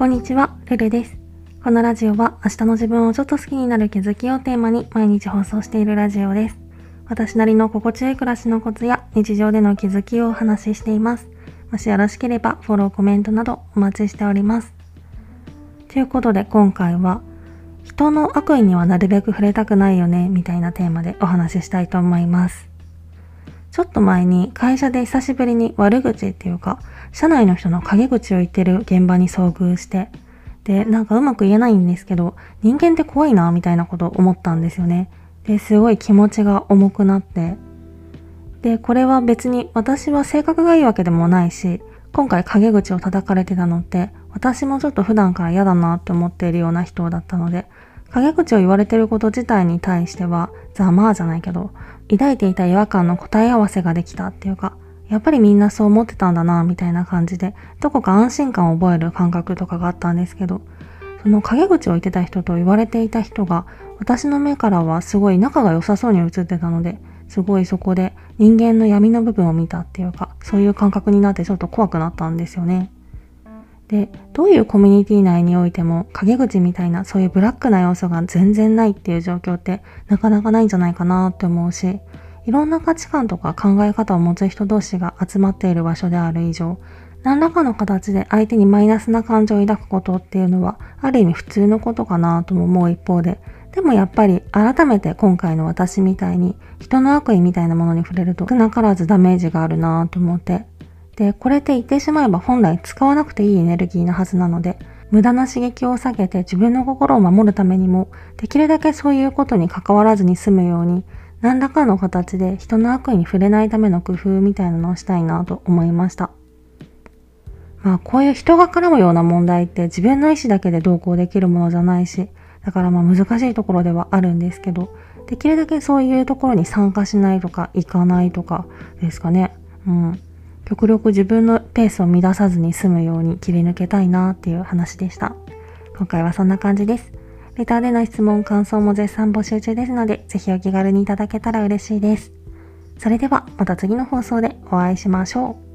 こんにちは、ルルです。このラジオは明日の自分をちょっと好きになる気づきをテーマに毎日放送しているラジオです。私なりの心地よい暮らしのコツや日常での気づきをお話ししています。もしよろしければフォロー、コメントなどお待ちしております。ということで今回は人の悪意にはなるべく触れたくないよねみたいなテーマでお話ししたいと思います。ちょっと前に会社で久しぶりに悪口っていうか社内の人の陰口を言ってる現場に遭遇してでなんかうまく言えないんですけど人間って怖いなみたいなことを思ったんですよね。ですごい気持ちが重くなって。でこれは別に私は性格がいいわけでもないし今回陰口を叩かれてたのって私もちょっと普段から嫌だなって思っているような人だったので陰口を言われてること自体に対してはざまあじゃないけど抱いていた違和感の答え合わせができたっていうかやっぱりみんなそう思ってたんだなみたいな感じでどこか安心感を覚える感覚とかがあったんですけどその陰口を言ってた人と言われていた人が私の目からはすごい仲が良さそうに映ってたのですごいそこで人間の闇の部分を見たっていうかそういう感覚になってちょっと怖くなったんですよね。で、どういうコミュニティ内においても陰口みたいなそういうブラックな要素が全然ないっていう状況ってなかなかないんじゃないかなって思うし、いろんな価値観とか考え方を持つ人同士が集まっている場所である以上、何らかの形で相手にマイナスな感情を抱くことっていうのは、ある意味普通のことかなとも思う一方で、でもやっぱり改めて今回の私みたいに人の悪意みたいなものに触れると少なからずダメージがあるなと思ってで、これって言ってしまえば本来使わなくていいエネルギーなはずなので、無駄な刺激を避けて自分の心を守るためにも、できるだけそういうことに関わらずに済むように、何らかの形で人の悪意に触れないための工夫みたいなのをしたいなと思いました。まあこういう人が絡むような問題って自分の意思だけでどうこうできるものじゃないし、だからまあ難しいところではあるんですけど、できるだけそういうところに参加しないとか行かないとかですかね。うん。極力自分のペースを乱さずに済むように切り抜けたいなっていう話でした。今回はそんな感じです。レターでの質問、感想も絶賛募集中ですので、ぜひお気軽にいただけたら嬉しいです。それではまた次の放送でお会いしましょう。